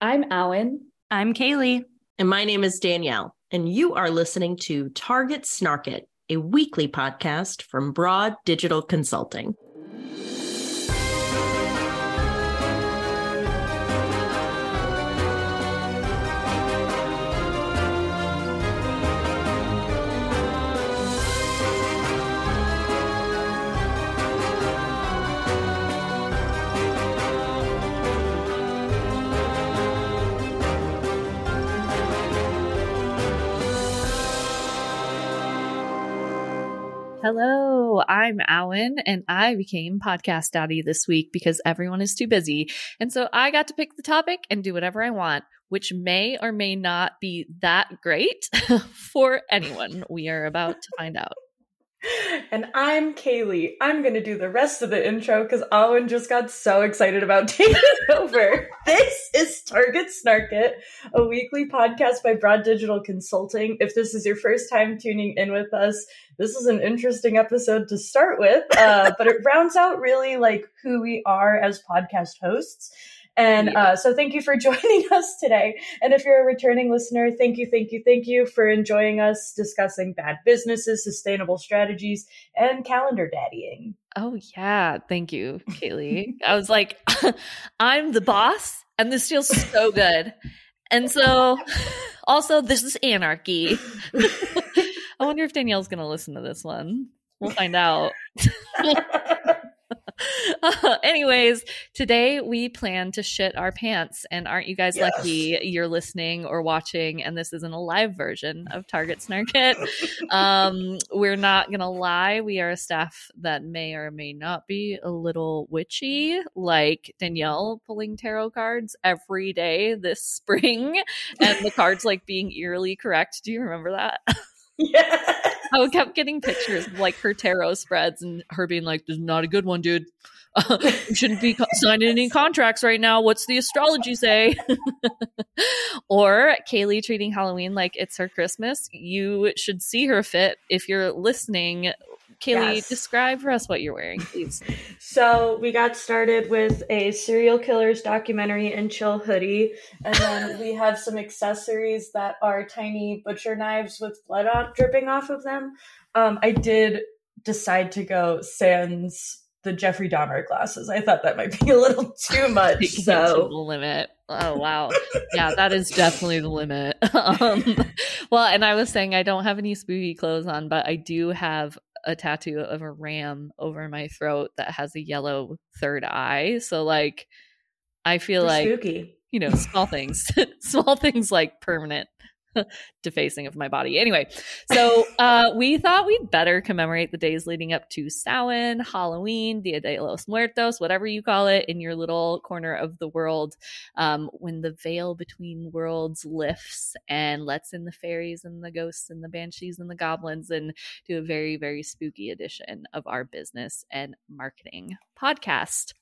I'm Abhainn. I'm Kaleigh. And my name is Danielle. And you are listening to Target Snark It, a weekly podcast from Broad Digital Consulting. Hello, I'm Abhainn, and I became podcast daddy this week because everyone is too busy. And so I got to pick the topic and do whatever I want, which may or may not be that great for anyone. We are about to find out. And I'm Kaleigh. I'm going to do the rest of the intro because Abhainn just got so excited about taking over. This is Target Snark It, a weekly podcast by Broad Digital Consulting. If this is your first time tuning in with us, this is an interesting episode to start with, uh, but it rounds out really like who we are as podcast hosts. And uh, so, thank you for joining us today. And if you're a returning listener, thank you, thank you, thank you for enjoying us discussing bad businesses, sustainable strategies, and calendar daddying. Oh, yeah. Thank you, Kaleigh. I was like, I'm the boss, and this feels so good. And so, also, this is anarchy. I wonder if Danielle's going to listen to this one. We'll find out. Uh, anyways, today we plan to shit our pants. And aren't you guys yes. lucky you're listening or watching? And this isn't a live version of Target Snark It. um, we're not going to lie. We are a staff that may or may not be a little witchy, like Danielle pulling tarot cards every day this spring and the cards like being eerily correct. Do you remember that? Yeah. I kept getting pictures of like her tarot spreads and her being like, "This is not a good one, dude. You shouldn't be signing any contracts right now. What's the astrology say?" or Kaleigh treating Halloween like it's her Christmas. You should see her fit if you're listening. Kaleigh, yes. describe for us what you're wearing, please. So we got started with a serial killers documentary and chill hoodie, and then we have some accessories that are tiny butcher knives with blood on, dripping off of them. Um, I did decide to go sans the Jeffrey Dahmer glasses. I thought that might be a little too much. so the limit. Oh wow, yeah, that is definitely the limit. um, well, and I was saying I don't have any spooky clothes on, but I do have a tattoo of a ram over my throat that has a yellow third eye. So like I feel They're like spooky. you know, small things. small things like permanent defacing of my body. Anyway, so uh, we thought we'd better commemorate the days leading up to Samhain, Halloween, Dia de los Muertos, whatever you call it in your little corner of the world, um, when the veil between worlds lifts and lets in the fairies and the ghosts and the banshees and the goblins and do a very, very spooky edition of our business and marketing podcast.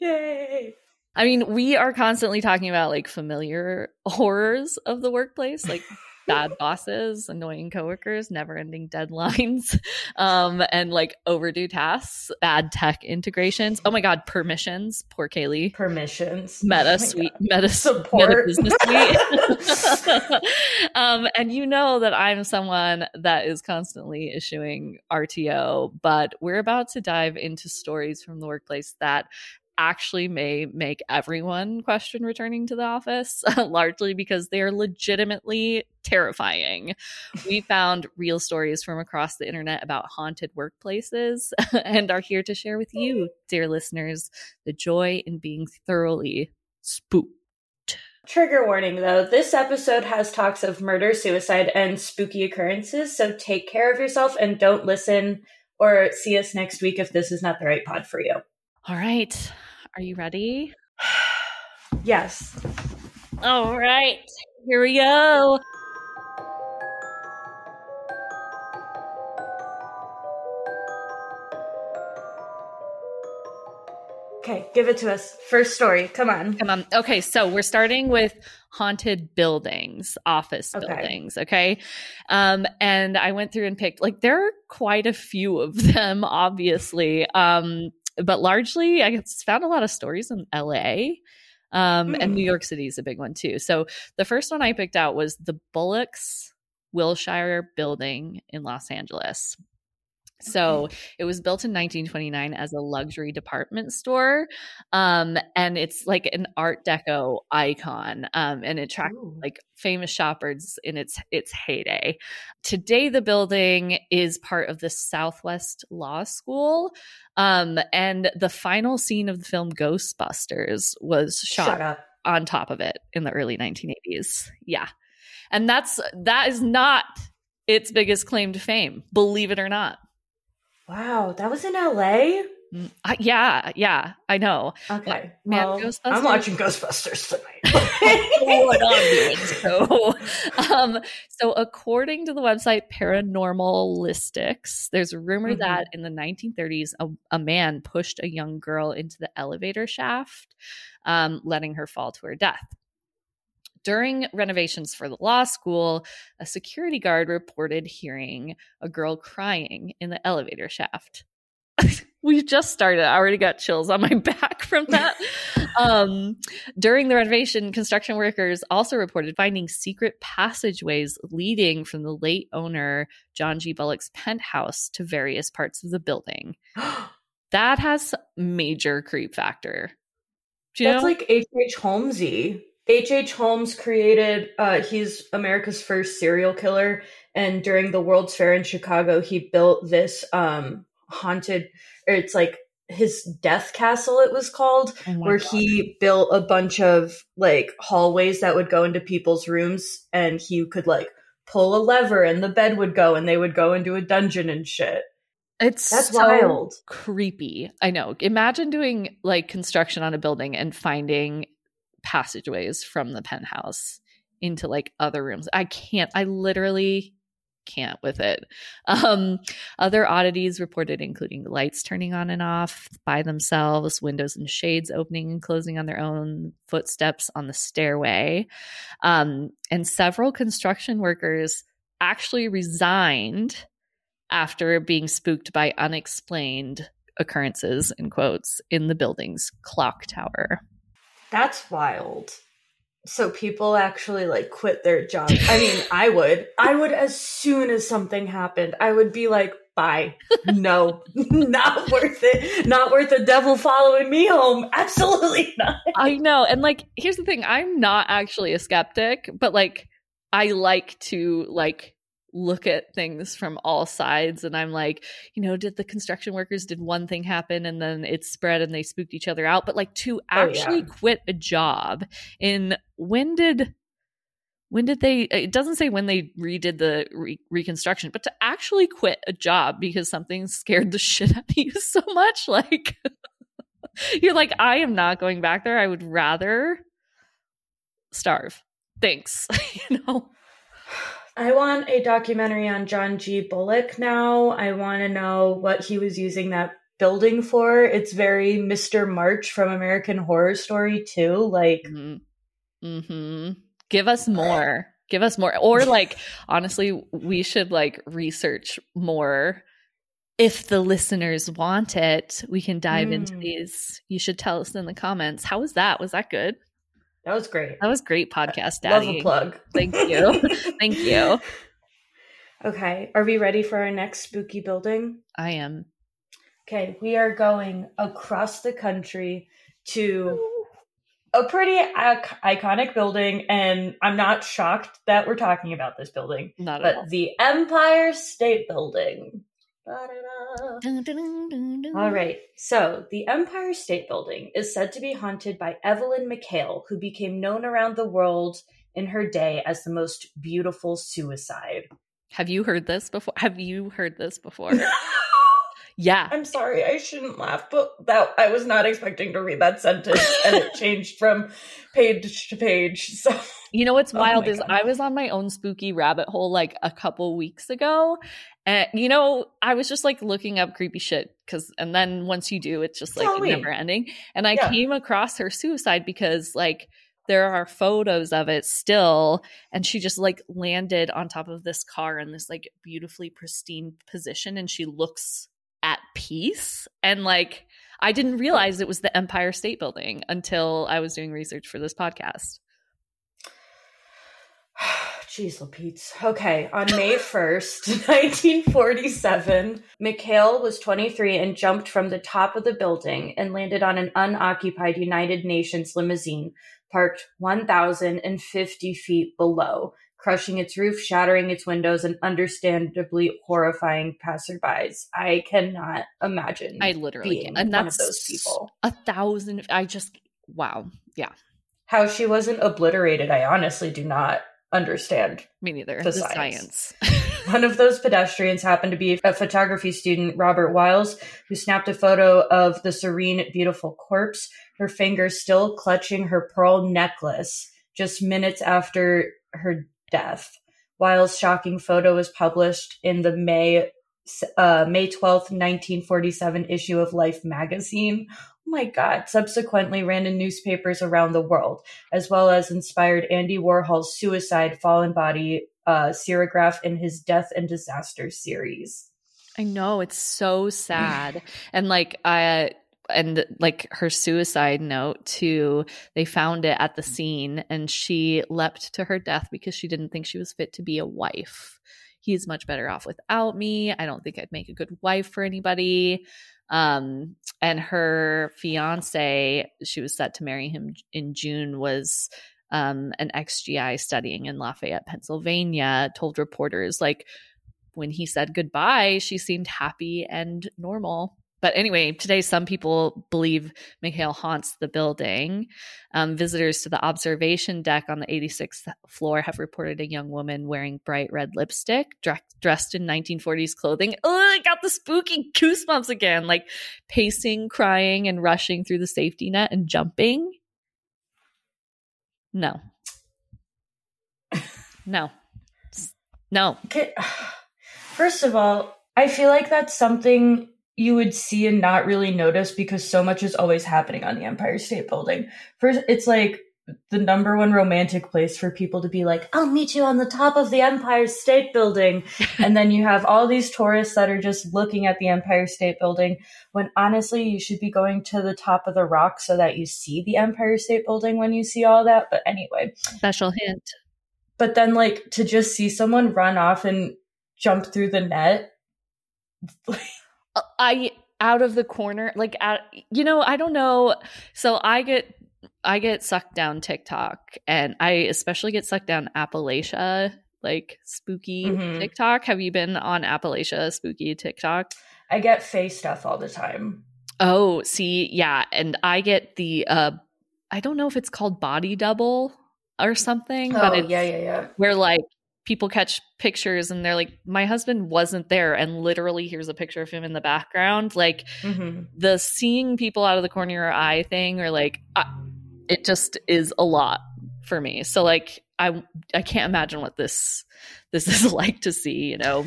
Yay! I mean, we are constantly talking about like familiar horrors of the workplace, like bad bosses, annoying coworkers, never-ending deadlines, um, and like overdue tasks, bad tech integrations. Oh my god, permissions. Poor Kaleigh. Permissions. Meta oh suite. Meta support. Meta business suite. um, and you know that I'm someone that is constantly issuing RTO, but we're about to dive into stories from the workplace that actually may make everyone question returning to the office, largely because they're legitimately terrifying. we found real stories from across the internet about haunted workplaces and are here to share with you, dear listeners, the joy in being thoroughly spooked. Trigger warning though, this episode has talks of murder, suicide, and spooky occurrences, so take care of yourself and don't listen or see us next week if this is not the right pod for you. All right. Are you ready? yes. All right. Here we go. Okay, give it to us. First story. Come on. Come on. Okay, so we're starting with haunted buildings, office okay. buildings. Okay. Um, and I went through and picked like there are quite a few of them, obviously. Um, but largely I found a lot of stories in LA. Um, Hmm. And New York City is a big one too. So the first one I picked out was the Bullocks Wilshire Building in Los Angeles. So it was built in 1929 as a luxury department store. Um, and it's like an Art Deco icon. Um, and it attracted Ooh. like famous shoppers in its its heyday. Today the building is part of the Southwest Law School. Um, and the final scene of the film Ghostbusters was shot on top of it in the early 1980s. Yeah. And that's that is not its biggest claim to fame, believe it or not. Wow, that was in LA? Mm, I- yeah, yeah, I know. Okay. Man, well, I'm watching Ghostbusters tonight. so, um, so according to the website Paranormalistics, there's a rumor Mhm. that in the 1930s, a, a man pushed a young girl into the elevator shaft, um, letting her fall to her death. During renovations for the law school, a security guard reported hearing a girl crying in the elevator shaft. we just started. I already got chills on my back from that. um, during the renovation, construction workers also reported finding secret passageways leading from the late owner, John G. Bullock's penthouse, to various parts of the building. That has major creep factor. Do you That's know? like H. H. Holmesy. H. H. Holmes created. Uh, he's America's first serial killer, and during the World's Fair in Chicago, he built this um, haunted. Or it's like his death castle. It was called, Oh where God. he built a bunch of like hallways that would go into people's rooms, and he could like pull a lever, and the bed would go, and they would go into a dungeon and shit. It's That's so wild. creepy. I know. Imagine doing like construction on a building and finding passageways from the penthouse into like other rooms. I can't. I literally can't with it. Um, other oddities reported including lights turning on and off by themselves, windows and shades opening and closing on their own, footsteps on the stairway, um, and several construction workers actually resigned after being spooked by unexplained occurrences in quotes in the building's clock tower. That's wild. So people actually like quit their job. I mean, I would. I would as soon as something happened. I would be like, bye. No, not worth it. Not worth the devil following me home. Absolutely not. I know. And like here's the thing, I'm not actually a skeptic, but like I like to like look at things from all sides and I'm like, you know, did the construction workers did one thing happen and then it spread and they spooked each other out, but like to Oh, yeah. actually quit a job in when did when did they uh, it doesn't say when they redid the re- reconstruction but to actually quit a job because something scared the shit out of you so much like you're like i am not going back there. I would rather starve. Thanks you know I want a documentary on John G. Bullock now. I want to know what he was using that building for. It's very Mr. March from American Horror Story, too. Like, mm-hmm. hmm give us more give us more or like honestly we should like research more if the listeners want it we can dive into Mm. these you should tell us in the comments how was that was that good that was great. that was great podcast Love daddy a plug. thank you thank you Okay, are we ready for our next spooky building? i am Okay, we are going across the country to a pretty ic- iconic building, and I'm not shocked that we're talking about this building, not at all the Empire State Building. Ba-da-da. All right, so the Empire State Building is said to be haunted by Evelyn McHale, who became known around the world in her day as the most beautiful suicide. have you heard this before have you heard this before yeah I'm sorry, I shouldn't laugh, but that I was not expecting to read that sentence, and it changed from page to page. So You know what's Oh wild my is God. I was on my own spooky rabbit hole like a couple weeks ago. And you know, I was just like looking up creepy shit cuz and then once you do it's just like Halloween. never ending. And I Yeah. came across her suicide because like there are photos of it still and she just like landed on top of this car in this like beautifully pristine position and she looks peace and like I didn't realize it was the Empire State Building until I was doing research for this podcast. Jeez, Lapeets. Okay, on May 1st, 1947, McHale was 23 and jumped from the top of the building and landed on an unoccupied United Nations limousine parked 1,050 feet below, crushing its roof, shattering its windows, and understandably horrifying passerbys. I cannot imagine. I literally being. And one of those people. a thousand. I just, wow. Yeah, How she wasn't obliterated, I honestly do not understand. me neither. The The, science. science. One of those pedestrians happened to be a photography student, Robert Wiles, who snapped a photo of the serene, beautiful corpse, her fingers still clutching her pearl necklace just minutes after her death. Wiles' shocking photo was published in the May uh, May 12th, 1947 issue of Life magazine. Oh my God. Subsequently ran in newspapers around the world, as well as inspired Andy Warhol's Suicide Fallen Body uh, serigraph in his Death and Disaster series. I know it's so sad, and like I and like her suicide note too. They found it at the scene, and she leapt to her death because she didn't think she was fit to be a wife. He's much better off without me. I don't think I'd make a good wife for anybody. Um, and her fiance, she was set to marry him in June, was um, an ex-GI studying in Lafayette, Pennsylvania, told reporters like when he said goodbye, she seemed happy and normal. But anyway, today some people believe McHale haunts the building. Um, visitors to the observation deck on the 86th floor have reported a young woman wearing bright red lipstick, dre- dressed in 1940s clothing. Oh, I got the spooky goosebumps again, like pacing, crying, and rushing through the safety net and jumping. No. No. No. First of all, I feel like that's something you would see and not really notice because so much is always happening on the Empire State Building. First, it's like the number one romantic place for people to be like, I'll meet you on the top of the Empire State Building. and then you have all these tourists that are just looking at the Empire State Building when honestly you should be going to the top of the rock so that you see the Empire State Building when you see all that. But anyway, Special hint. but then like to just see someone run off and jump through the net. Uh, I out of the corner like at, you know i don't know so i get i get sucked down tiktok and i especially get sucked down appalachia like spooky Mhm. tiktok have you been on appalachia spooky tiktok I get face stuff all the time. oh see yeah and i get the uh i don't know if it's called body double or something but oh it's yeah, yeah, yeah. where like people catch pictures and they're like my husband wasn't there and literally here's a picture of him in the background. Like hmm the seeing people out of the corner of your eye thing or like I, it just is a lot for me. So like i i can't imagine what this this is like to see you know?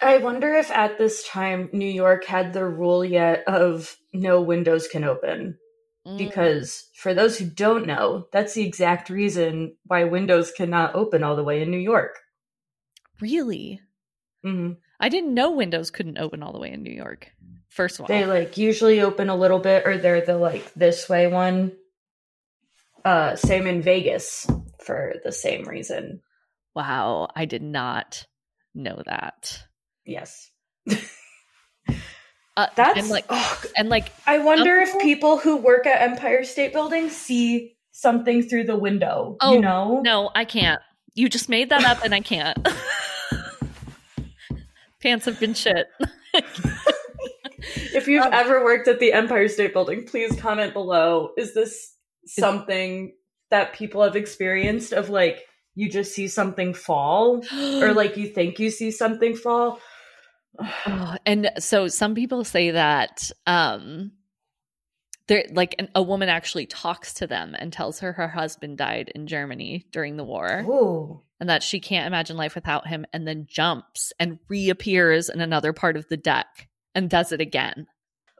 I wonder if at this time New York had the rule yet of no windows can open. Mm. Because for those who don't know, that's the exact reason why windows cannot open all the way in New York. really hmm i didn't know windows couldn't open all the way in new york first of all They like usually open a little bit, or they're the like this way one. Uh, same in Vegas for the same reason. wow i did not know that Yes, uh, that's and like oh, and like I wonder if people- who work at Empire State Building see something through the window. Oh, you know, no i can't you just made that up and i can't pants have been shit if you've Um, ever worked at the Empire State Building, please comment below. Is this something that people have experienced of like you just see something fall or like you think you see something fall? Oh, and so some people say that um there like an, a woman actually talks to them and tells her her husband died in Germany during the war Ooh. and that she can't imagine life without him and then jumps and reappears in another part of the deck and does it again.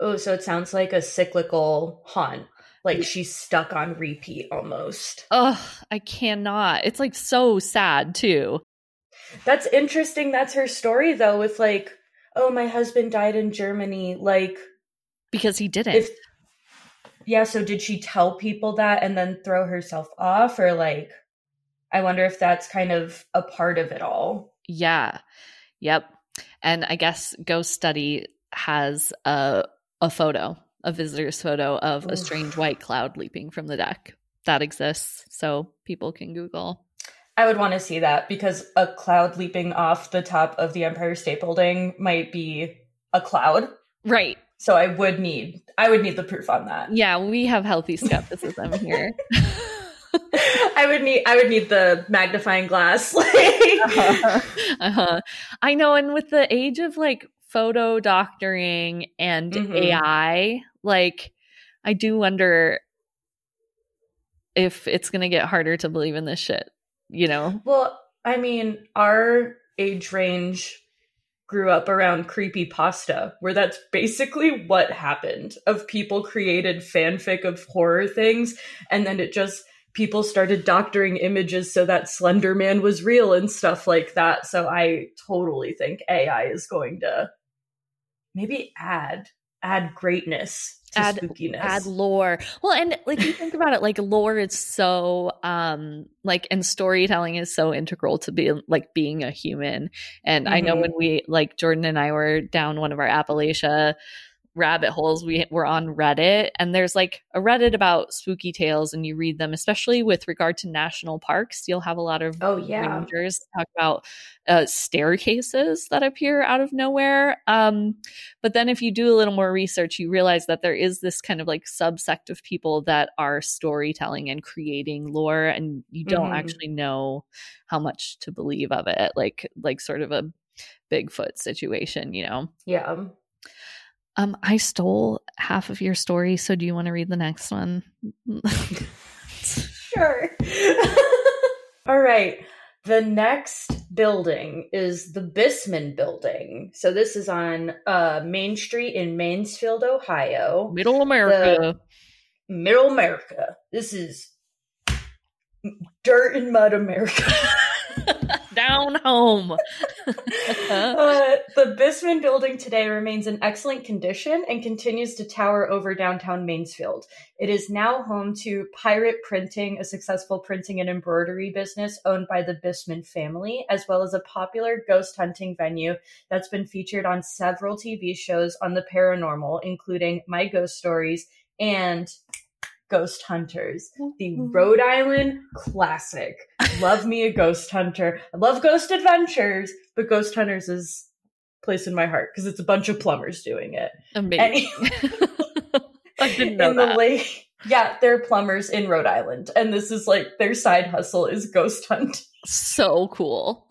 Oh, so it sounds like a cyclical haunt. Like she's stuck on repeat almost. Oh, I cannot. It's like so sad too. That's interesting. That's her story though, with like, oh, my husband died in Germany. Like, because he didn't. If yeah, so did she tell people that and then throw herself off, or like? I wonder if that's kind of a part of it all. Yeah. Yep. And I guess Ghost Study has a a photo, a visitor's photo of a strange white cloud leaping from the deck. That exists, so people can Google. I would want to see that because a cloud leaping off the top of the Empire State Building might be a cloud. Right. So I would need I would need the proof on that. Yeah, we have healthy skepticism here. I would need I would need the magnifying glass. uh-huh. Uh-huh. I know, and with the age of like photo doctoring and mm-hmm. AI, like I do wonder if it's gonna get harder to believe in this shit, you know? Well, I mean, our age range grew up around creepy pasta where that's basically what happened of people created fanfic of horror things and then it just people started doctoring images so that Slender Man was real and stuff like that. So I totally think AI is going to maybe add add greatness add spookiness. add lore well and like you think about it like lore is so um like and storytelling is so integral to be like being a human and mm-hmm. i know mm-hmm. when we like jordan and i were down one of our appalachia rabbit holes we were on reddit and there's like a reddit about spooky tales and you read them especially with regard to national parks. You'll have a lot of oh yeah. rangers talk about uh, staircases that appear out of nowhere um, but then if you do a little more research you realize that there is this kind of like subsect of people that are storytelling and creating lore and you don't mm-hmm. actually know how much to believe of it like like sort of a bigfoot situation you know? Yeah um, I stole half of your story, so do you want to read the next one? sure. All right. The next building is the Bissman Building. So this is on uh, Main Street in Mansfield, Ohio. Middle America. The middle America. This is dirt and mud America. down home. Uh, the Bissman building today remains in excellent condition and continues to tower over downtown Mansfield. It is now home to Pirate Printing, a successful printing and embroidery business owned by the Bissman family, as well as a popular ghost hunting venue that's been featured on several TV shows on the paranormal, including My Ghost Stories and Ghost Hunters, the. Rhode Island classic. love me a Ghost Hunter. I love Ghost Adventures, but Ghost Hunters is place in my heart because it's a bunch of plumbers doing it. Amazing. I didn't know in that. The late, yeah, they're plumbers in Rhode Island, and this is like their side hustle is ghost hunt. So cool.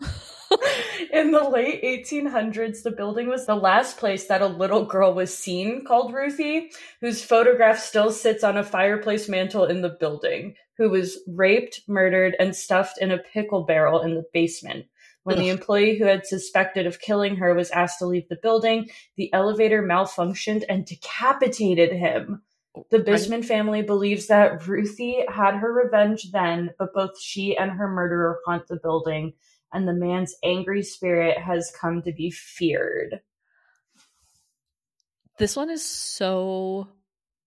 In the late 1800s, the building was the last place that a little girl was seen called Ruthie, whose photograph still sits on a fireplace mantle in the building, who was raped, murdered, and stuffed in a pickle barrel in the basement. When the employee who had suspected of killing her was asked to leave the building, the elevator malfunctioned and decapitated him. Oh, the Bissman family believes that Ruthie had her revenge then, but both she and her murderer haunt the building and the man's angry spirit has come to be feared. This one is so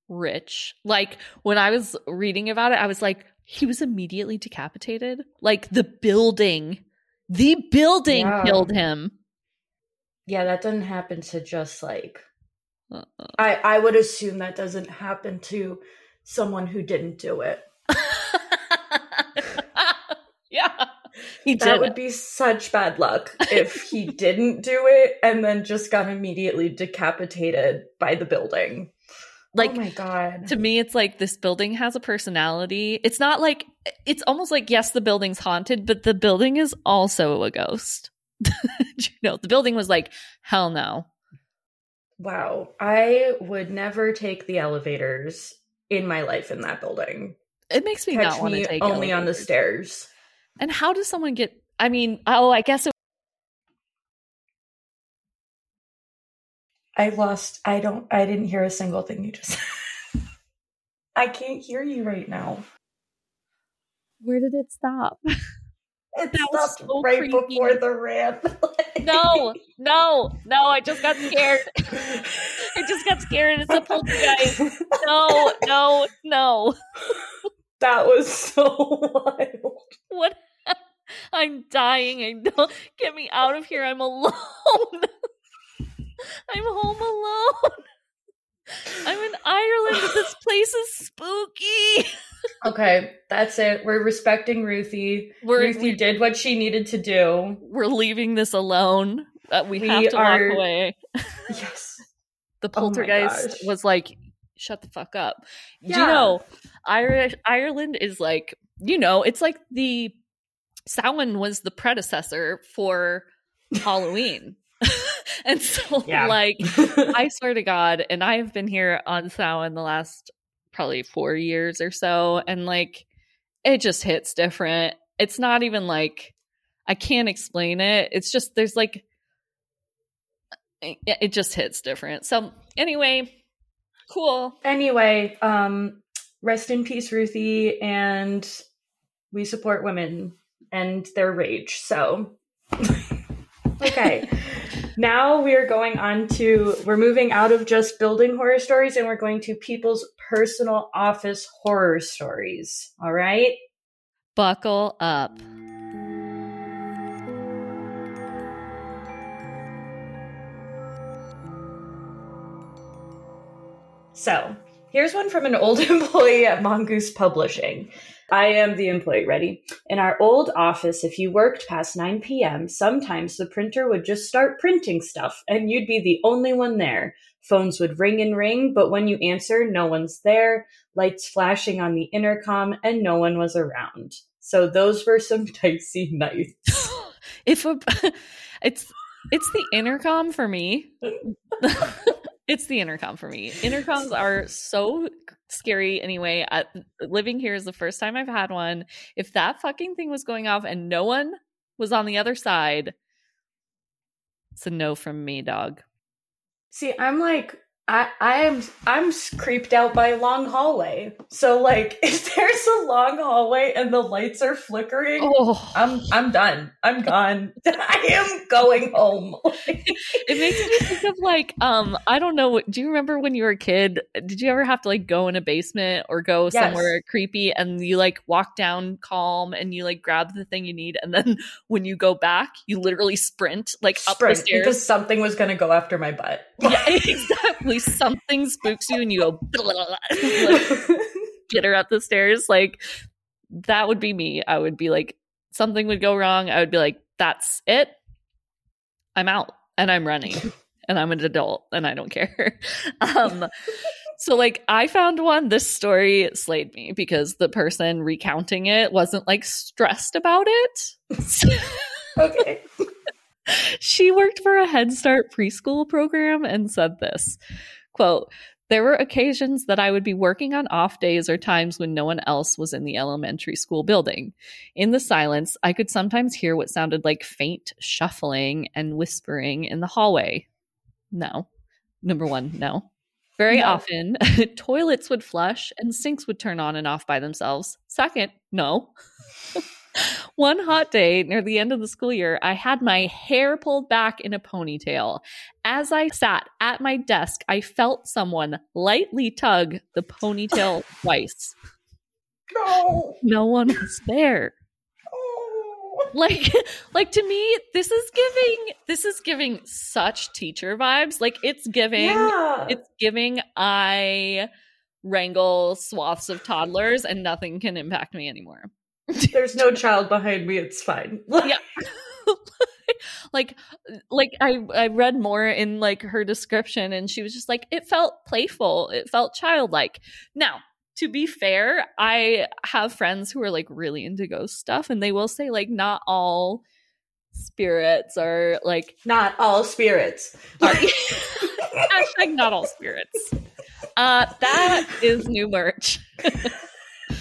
rich. Like when I was reading about it, I was like, he was immediately decapitated. Like the building, the building yeah. killed him. Yeah, that doesn't happen to just like. Uh-uh. I I would assume that doesn't happen to someone who didn't do it. yeah. He that would be such bad luck if he didn't do it and then just got immediately decapitated by the building. Oh like, oh my god. To me, it's like this building has a personality. It's not like it's almost like yes, the building's haunted, but the building is also a ghost. you know, the building was like, hell no. Wow. I would never take the elevators in my life in that building. It makes me Catch not want to take only elevators. on the stairs. And how does someone get? I mean, oh, I guess it. I lost. I don't. I didn't hear a single thing you just. I can't hear you right now. Where did it stop? It That was stopped so right creepy. before the rant. No, no, no! I just got scared. I just got scared. It's a poltergeist. No, no, no! That was so wild. What? I'm dying. I don't get me out of here. I'm alone. I'm home alone. I'm in Ireland. This place is spooky. Okay, that's it. We're respecting Ruthie. We're Ruthie we, did what she needed to do. we're leaving this alone. Uh, we, We have to are- walk away. Yes. The Oh poltergeist gosh. was like, "Shut the fuck up." Do you Yeah. know, Irish Ireland is like, you know, it's like the Samhain was the predecessor for Halloween, and so Yeah. like I swear to God, and I have been here on Samhain the last probably four years or so, and like it just hits different. It's not even like I can't explain it. It's just there's like it, it just hits different. So anyway, cool. anyway, um, rest in peace, Ruthie, and we support women and their rage. So, okay. now we are going on to, we're moving out of just building horror stories and we're going to people's personal office horror stories. All right. Buckle up. So here's one from an old employee at Mongoose Publishing. I am the employee. Ready? In our old office, if you worked past 9 p.m., sometimes the printer would just start printing stuff and you'd be the only one there. Phones would ring and ring, but when you answer, no one's there, lights flashing on the intercom, and no one was around. So those were some dicey nights. if a, it's it's the intercom for me. It's the intercom for me. Intercoms are so scary anyway. I, living here is the first time I've had one. If that fucking thing was going off and no one was on the other side, it's a no from me, dog. See, I'm like, I, I am, I'm creeped out by long hallway. So, like, if there's a long hallway and the lights are flickering, Oh, I'm, I'm done. I'm gone. I am going home. it makes me think of like um I don't know. Do you remember when you were a kid? Did you ever have to like go in a basement or go Yes. somewhere creepy and you like walk down calm and you like grab the thing you need and then when you go back you literally sprint like up the stairs. because something was going to go after my butt. yeah, exactly. Something spooks you and you go like, get her up the stairs. Like that would be me. I would be like something would go wrong. I would be like, that's it. I'm out and I'm running and I'm an adult and I don't care. um so like I found one this story slayed me because the person recounting it wasn't like stressed about it. okay. she worked for a Head Start preschool program and said this quote, there were occasions that I would be working on off days or times when no one else was in the elementary school building. In the silence, I could sometimes hear what sounded like faint shuffling and whispering in the hallway. No. Number one, no. Very No. often, toilets would flush and sinks would turn on and off by themselves. Second, no. One hot day near the end of the school year, I had my hair pulled back in a ponytail. As I sat at my desk, I felt someone lightly tug the ponytail twice. No. No one was there. Oh. Like like to me, this is giving this is giving such teacher vibes. Like it's giving Yeah. it's giving I wrangle swaths of toddlers and nothing can impact me anymore. There's no child behind me. It's fine. Yeah. like like I I read more in like her description and she was just like it felt playful. It felt childlike. Now, to be fair, I have friends who are like really into ghost stuff and they will say like not all spirits are like Not all spirits. are hashtag not all spirits. Uh that is new merch.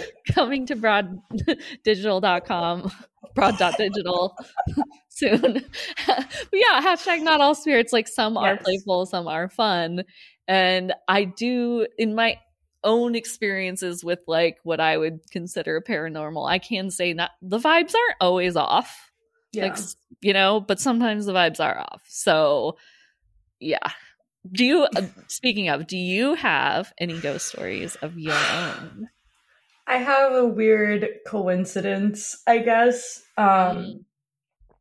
Coming to broaddigital.com, broad.digital soon. but yeah, hashtag not all spirits. Like some are playful, some are fun. And I do in my own experiences with like what I would consider paranormal, I can say not the vibes aren't always off. Yeah. Like you know, but sometimes the vibes are off. So yeah. Do you uh, speaking of, do you have any ghost stories of your own? I have a weird coincidence, I guess. Um Mm.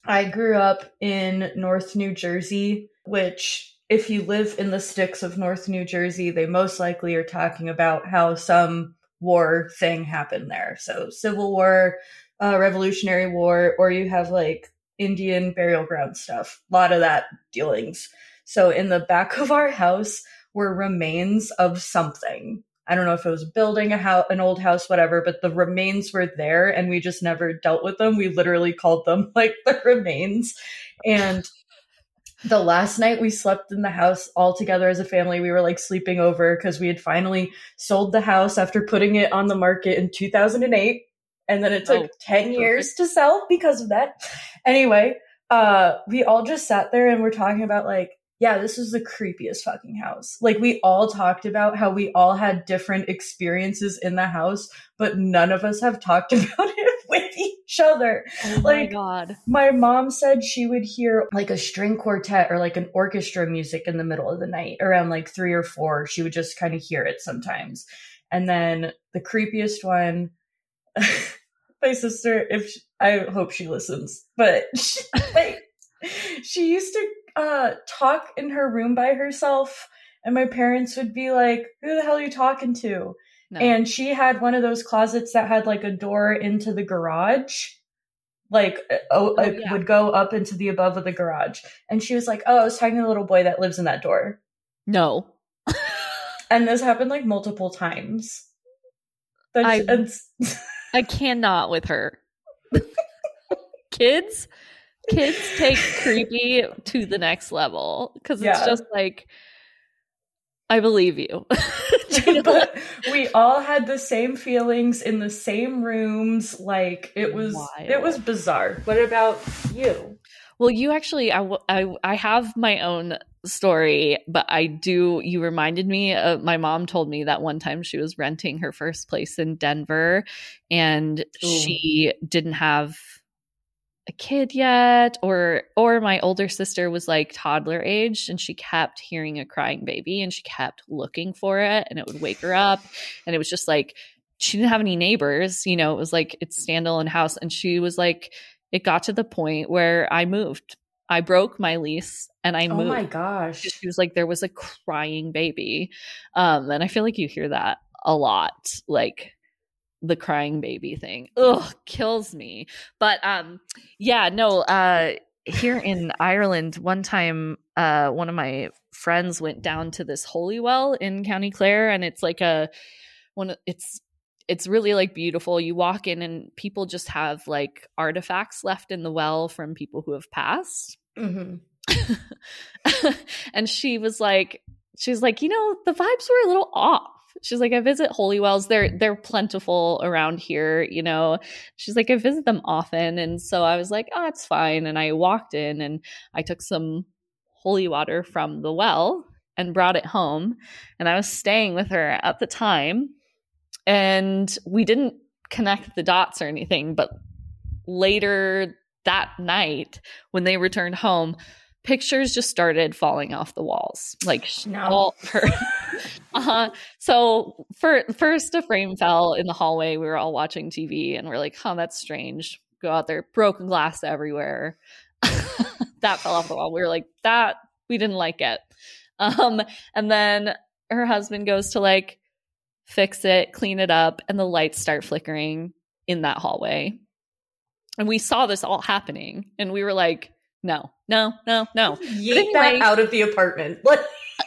I grew up in North New Jersey, which if you live in the sticks of North New Jersey, they most likely are talking about how some war thing happened there. So Civil War, uh, Revolutionary War, or you have like Indian burial ground stuff. A lot of that dealings. So in the back of our house were remains of something. I don't know if it was a building, a house, an old house, whatever, but the remains were there and we just never dealt with them. We literally called them like the remains. And the last night we slept in the house all together as a family, we were like sleeping over because we had finally sold the house after putting it on the market in 2008. And then it took Oh, 10 years to sell because of that. Anyway, uh, we all just sat there and we're talking about like, yeah, this is the creepiest fucking house. Like we all talked about how we all had different experiences in the house, but none of us have talked about it with each other. Oh my god. My mom said she would hear like a string quartet or like an orchestra music in the middle of the night around like three or four. She would just kind of hear it sometimes. And then the creepiest one, my sister, if she, I hope she listens, but she, like, she used to uh, talk in her room by herself. And my parents would be like, Who the hell are you talking to? No. And she had one of those closets that had like a door into the garage. Like, uh, oh, Oh, it yeah. would go up into the above of the garage. And she was like, Oh, I was talking to the little boy that lives in that door. no. And this happened like multiple times. That's, I- I cannot with her. kids, kids take creepy to the next level because it's Yeah. just like, I believe you. Do you know? but we all had the same feelings in the same rooms. Like it was, it was bizarre. What about you? well, you actually, I, I, I have my own story, but I do. You reminded me. Of, my mom told me that one time she was renting her first place in Denver, and Ooh. she didn't have a kid yet or or my older sister was like toddler aged and she kept hearing a crying baby and she kept looking for it and it would wake her up and it was just like she didn't have any neighbors you know it was like it's standalone house and she was like it got to the point where i moved i broke my lease and i moved Oh my gosh. she was like there was a crying baby um and i feel like you hear that a lot like the crying baby thing. Ugh kills me. But um yeah no uh here in ireland one time uh one of my friends went down to this holy well in county clare and it's like a one it's it's really like beautiful. You walk in and people just have like artifacts left in the well from people who have passed. Hmm and she was like she's like you know the vibes were a little off she's like i visit holy wells they're they're plentiful around here you know. She's like i visit them often. And so i was like oh it's fine. And i walked in and i took some holy water from the well and brought it home. And i was staying with her at the time. And we didn't connect the dots or anything but later that night when they returned home pictures just started falling off the walls. Like No. all her uh-huh. So for, first a frame fell in the hallway we were all watching tv and we're like oh that's strange. Go out there broken glass everywhere. That fell off the wall. We were like that we didn't like it. Um and then her husband goes to like fix it clean it up and the lights start flickering in that hallway. And we saw this all happening and we were like no no no no. Yeet anyway- that out of the apartment.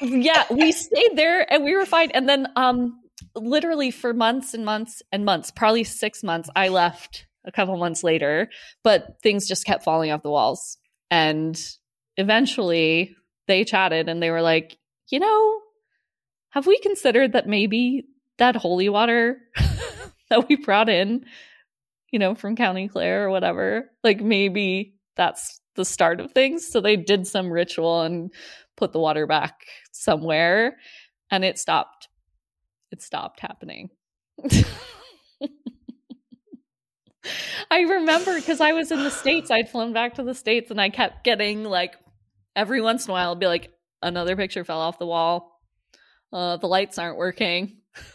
Yeah, we stayed there and we were fine. And then, um, literally for months and months and months, probably six months, I left a couple months later, but things just kept falling off the walls. And eventually they chatted and they were like, you know, have we considered that maybe that holy water that we brought in, you know, from County Clare or whatever, like maybe that's the start of things. So they did some ritual and put the water back somewhere and it stopped. it stopped happening. I remember because I was in the States, I'd flown back to the States and I kept getting like every once in a while, it'd be like another picture fell off the wall. Uh, the lights aren't working.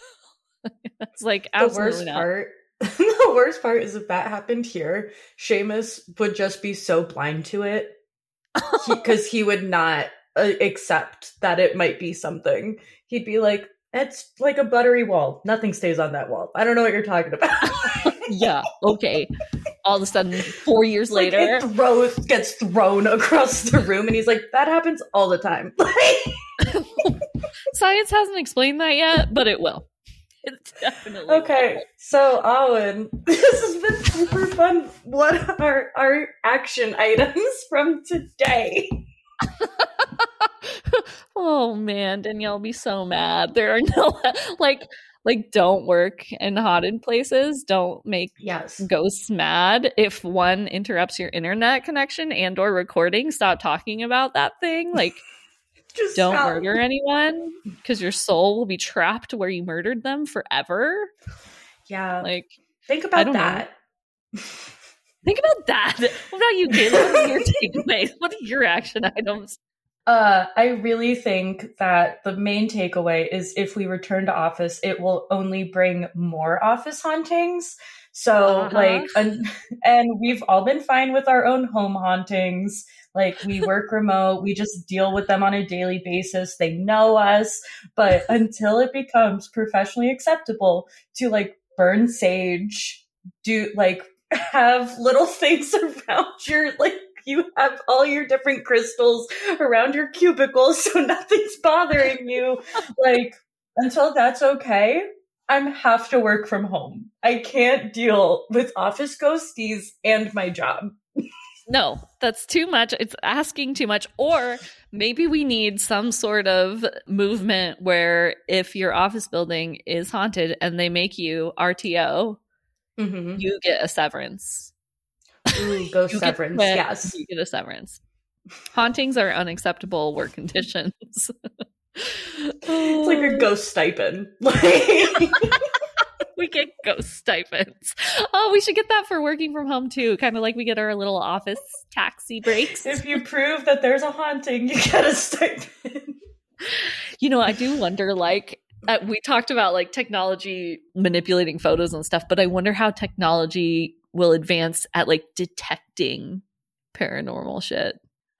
It's like the worst not. part. the worst part is if that happened here, Seamus would just be so blind to it because he, he, would not Uh, accept that it might be something. He'd be like, "It's like a buttery wall. Nothing stays on that wall. I don't know what you're talking about." yeah. Okay. All of a sudden, four years like later, it throws gets thrown across the room, and he's like, "That happens all the time." Science hasn't explained that yet, but it will. It's definitely okay. Will. So, Abhainn, this has been super fun. What are our action items from today? oh man, Danielle will be so mad. There are no like like don't work in haunted places. Don't make yes. ghosts mad. If one interrupts your internet connection and or recording stop talking about that thing. Like Just don't stop. murder anyone because your soul will be trapped where you murdered them forever. Yeah. Like think about that think about that what about you Kaleigh? what are your takeaways what are your action items uh, I really think that the main takeaway is if we return to office, it will only bring more office hauntings. So, uh-huh. like, and, and we've all been fine with our own home hauntings. Like, we work remote, we just deal with them on a daily basis. They know us. But until it becomes professionally acceptable to, like, burn sage, do, like, have little things around your, like, you have all your different crystals around your cubicle so nothing's bothering you. like, until that's okay, I'm have to work from home. I can't deal with office ghosties and my job. no, that's too much. It's asking too much. Or maybe we need some sort of movement where if your office building is haunted and they make you RTO, mm-hmm. you get a severance. Ooh, ghost severance. yes. You get a severance. Hauntings are unacceptable work conditions. it's like a ghost stipend. we get ghost stipends. Oh, we should get that for working from home too. Kind of like we get our little office taxi breaks. If you prove that there's a haunting, you get a stipend. You know, I do wonder like uh, we talked about like technology manipulating photos and stuff, but I wonder how technology will advance at like detecting paranormal shit.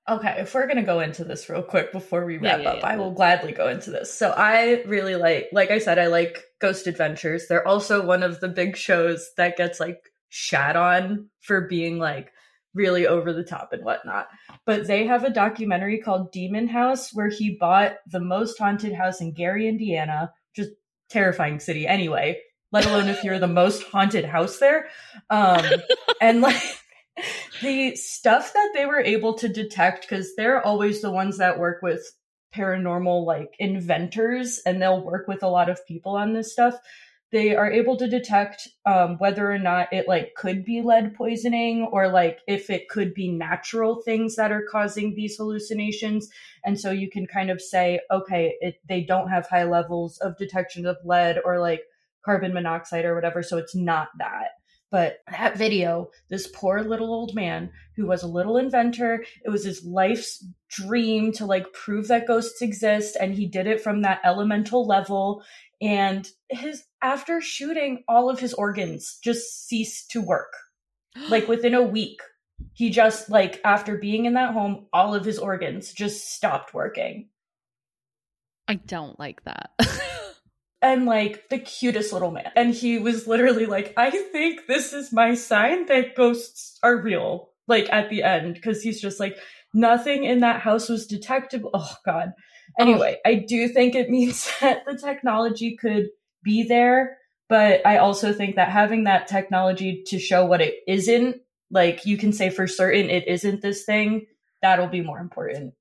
Okay, if we're gonna go into this real quick before we wrap yeah, yeah, up, yeah. I will gladly go into this. So I really like, like I said, I like Ghost Adventures. They're also one of the big shows that gets like shat on for being like really over the top and whatnot. But they have a documentary called Demon House where he bought the most haunted house in Gary, Indiana, just terrifying city anyway, let alone if you're the most haunted house there. Um, and like the stuff that they were able to detect, because they're always the ones that work with paranormal like inventors and they'll work with a lot of people on this stuff they are able to detect um, whether or not it like could be lead poisoning or like if it could be natural things that are causing these hallucinations. And so you can kind of say okay it, they don't have high levels of detection of lead or like carbon monoxide or whatever so it's not that but that video, this poor little old man who was a little inventor, it was his life's dream to like prove that ghosts exist. And he did it from that elemental level. And his, after shooting, all of his organs just ceased to work. like within a week, he just, like, after being in that home, all of his organs just stopped working. I don't like that. and like the cutest little man. And he was literally like, I think this is my sign that ghosts are real. Like at the end, because he's just like, nothing in that house was detectable. Oh God. Anyway, oh. I do think it means that the technology could be there, but I also think that having that technology to show what it isn't, like you can say for certain it isn't this thing, that'll be more important.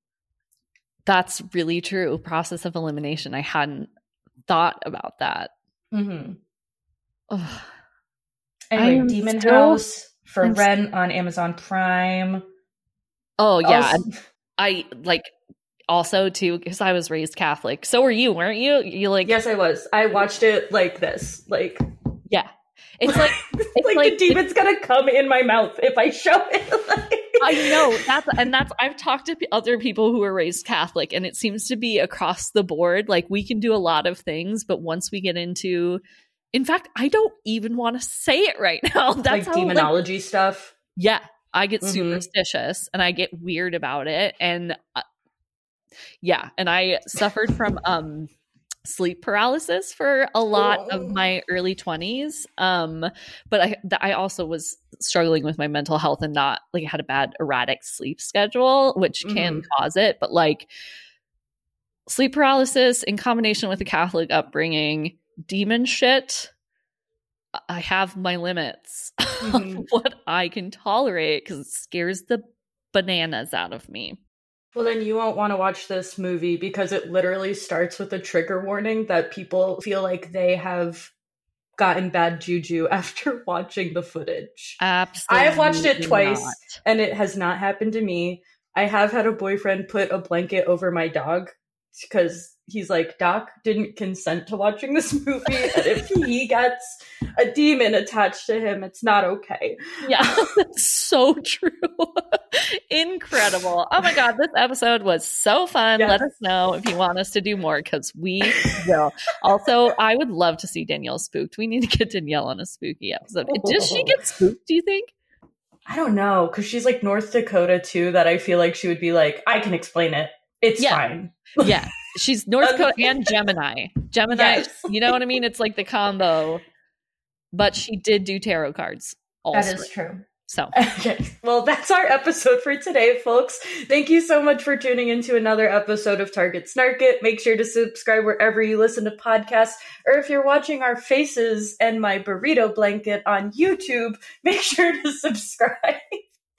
That's really true. Process of elimination. I hadn't thought about that. Mm-hmm. Anyway, Demon still, House for I'm rent on Amazon Prime. Oh yeah, also- I like. also too because I was raised Catholic. So were you, weren't you? You like Yes, I was. I watched it like this. Like yeah. It's like it's like, like the demon's gonna come in my mouth if I show it. Like- I know that's and that's I've talked to other people who were raised Catholic and it seems to be across the board like we can do a lot of things but once we get into in fact I don't even want to say it right now that's like how, like, demonology stuff. yeah I get Mhm. superstitious and I get weird about it and uh, yeah and I suffered from um sleep paralysis for a lot Oh. of my early 20s um but I th- I also was struggling with my mental health and not like I had a bad erratic sleep schedule which can cause it but like sleep paralysis in combination with a Catholic upbringing demon shit I have my limits Mhm. of what I can tolerate because it scares the bananas out of me. Well, then you won't want to watch this movie because it literally starts with a trigger warning that people feel like they have gotten bad juju after watching the footage. Absolutely. I have watched it twice. not. and it has not happened to me. I have had a boyfriend put a blanket over my dog because he's like, Doc didn't consent to watching this movie, and if he gets a demon attached to him, it's not okay. Yeah, that's so true. Incredible. Oh my God, this episode was so fun. Yes. Let us know if you want us to do more because we will. Also, I would love to see Danielle spooked. We need to get Danielle on a spooky episode. Does she get spooked, do you think? I don't know because she's like North Dakota too. That I feel like she would be like, I can explain it. It's Yeah. fine. Yeah. She's North Dakota and Gemini. Gemini, Yes. you know what I mean? It's like the combo. But she did do tarot cards also. That is true. So Okay. Well, that's our episode for today, folks. Thank you so much for tuning into another episode of Target Snark It. Make sure to subscribe wherever you listen to podcasts, or if you're watching our faces and my burrito blanket on YouTube, make sure to subscribe.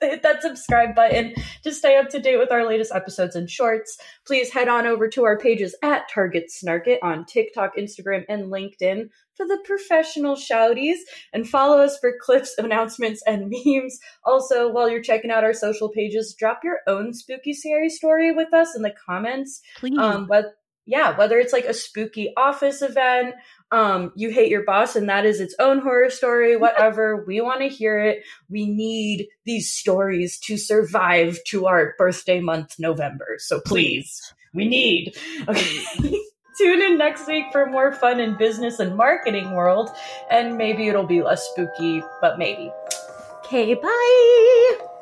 Hit that subscribe button to stay up to date with our latest episodes and shorts. Please head on over to our pages at Target Snark It on TikTok, Instagram, and LinkedIn for the professional shouties and follow us for clips, announcements, and memes. Also, while you're checking out our social pages, drop your own spooky scary story with us in the comments. please. Um, but yeah, whether it's like a spooky office event, um, you hate your boss and that is its own horror story, whatever, we want to hear it. We need these stories to survive to our birthday month, November. So please, we need. Okay. Tune in next week for more fun in business and marketing world, and maybe it'll be less spooky, but maybe. Okay, bye.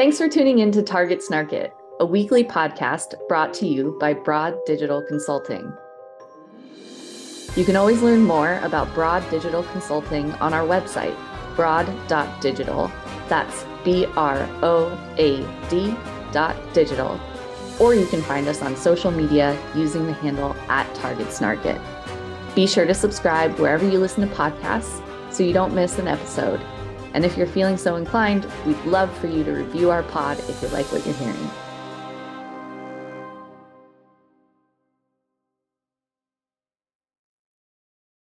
Thanks for tuning in to Target Snark It, a weekly podcast brought to you by Broad Digital Consulting. You can always learn more about Broad Digital Consulting on our website, broad.digital. That's B R O A D dot digital. Or you can find us on social media using the handle at Target Snark It. Be sure to subscribe wherever you listen to podcasts so you don't miss an episode. And if you're feeling so inclined, we'd love for you to review our pod if you like what you're hearing.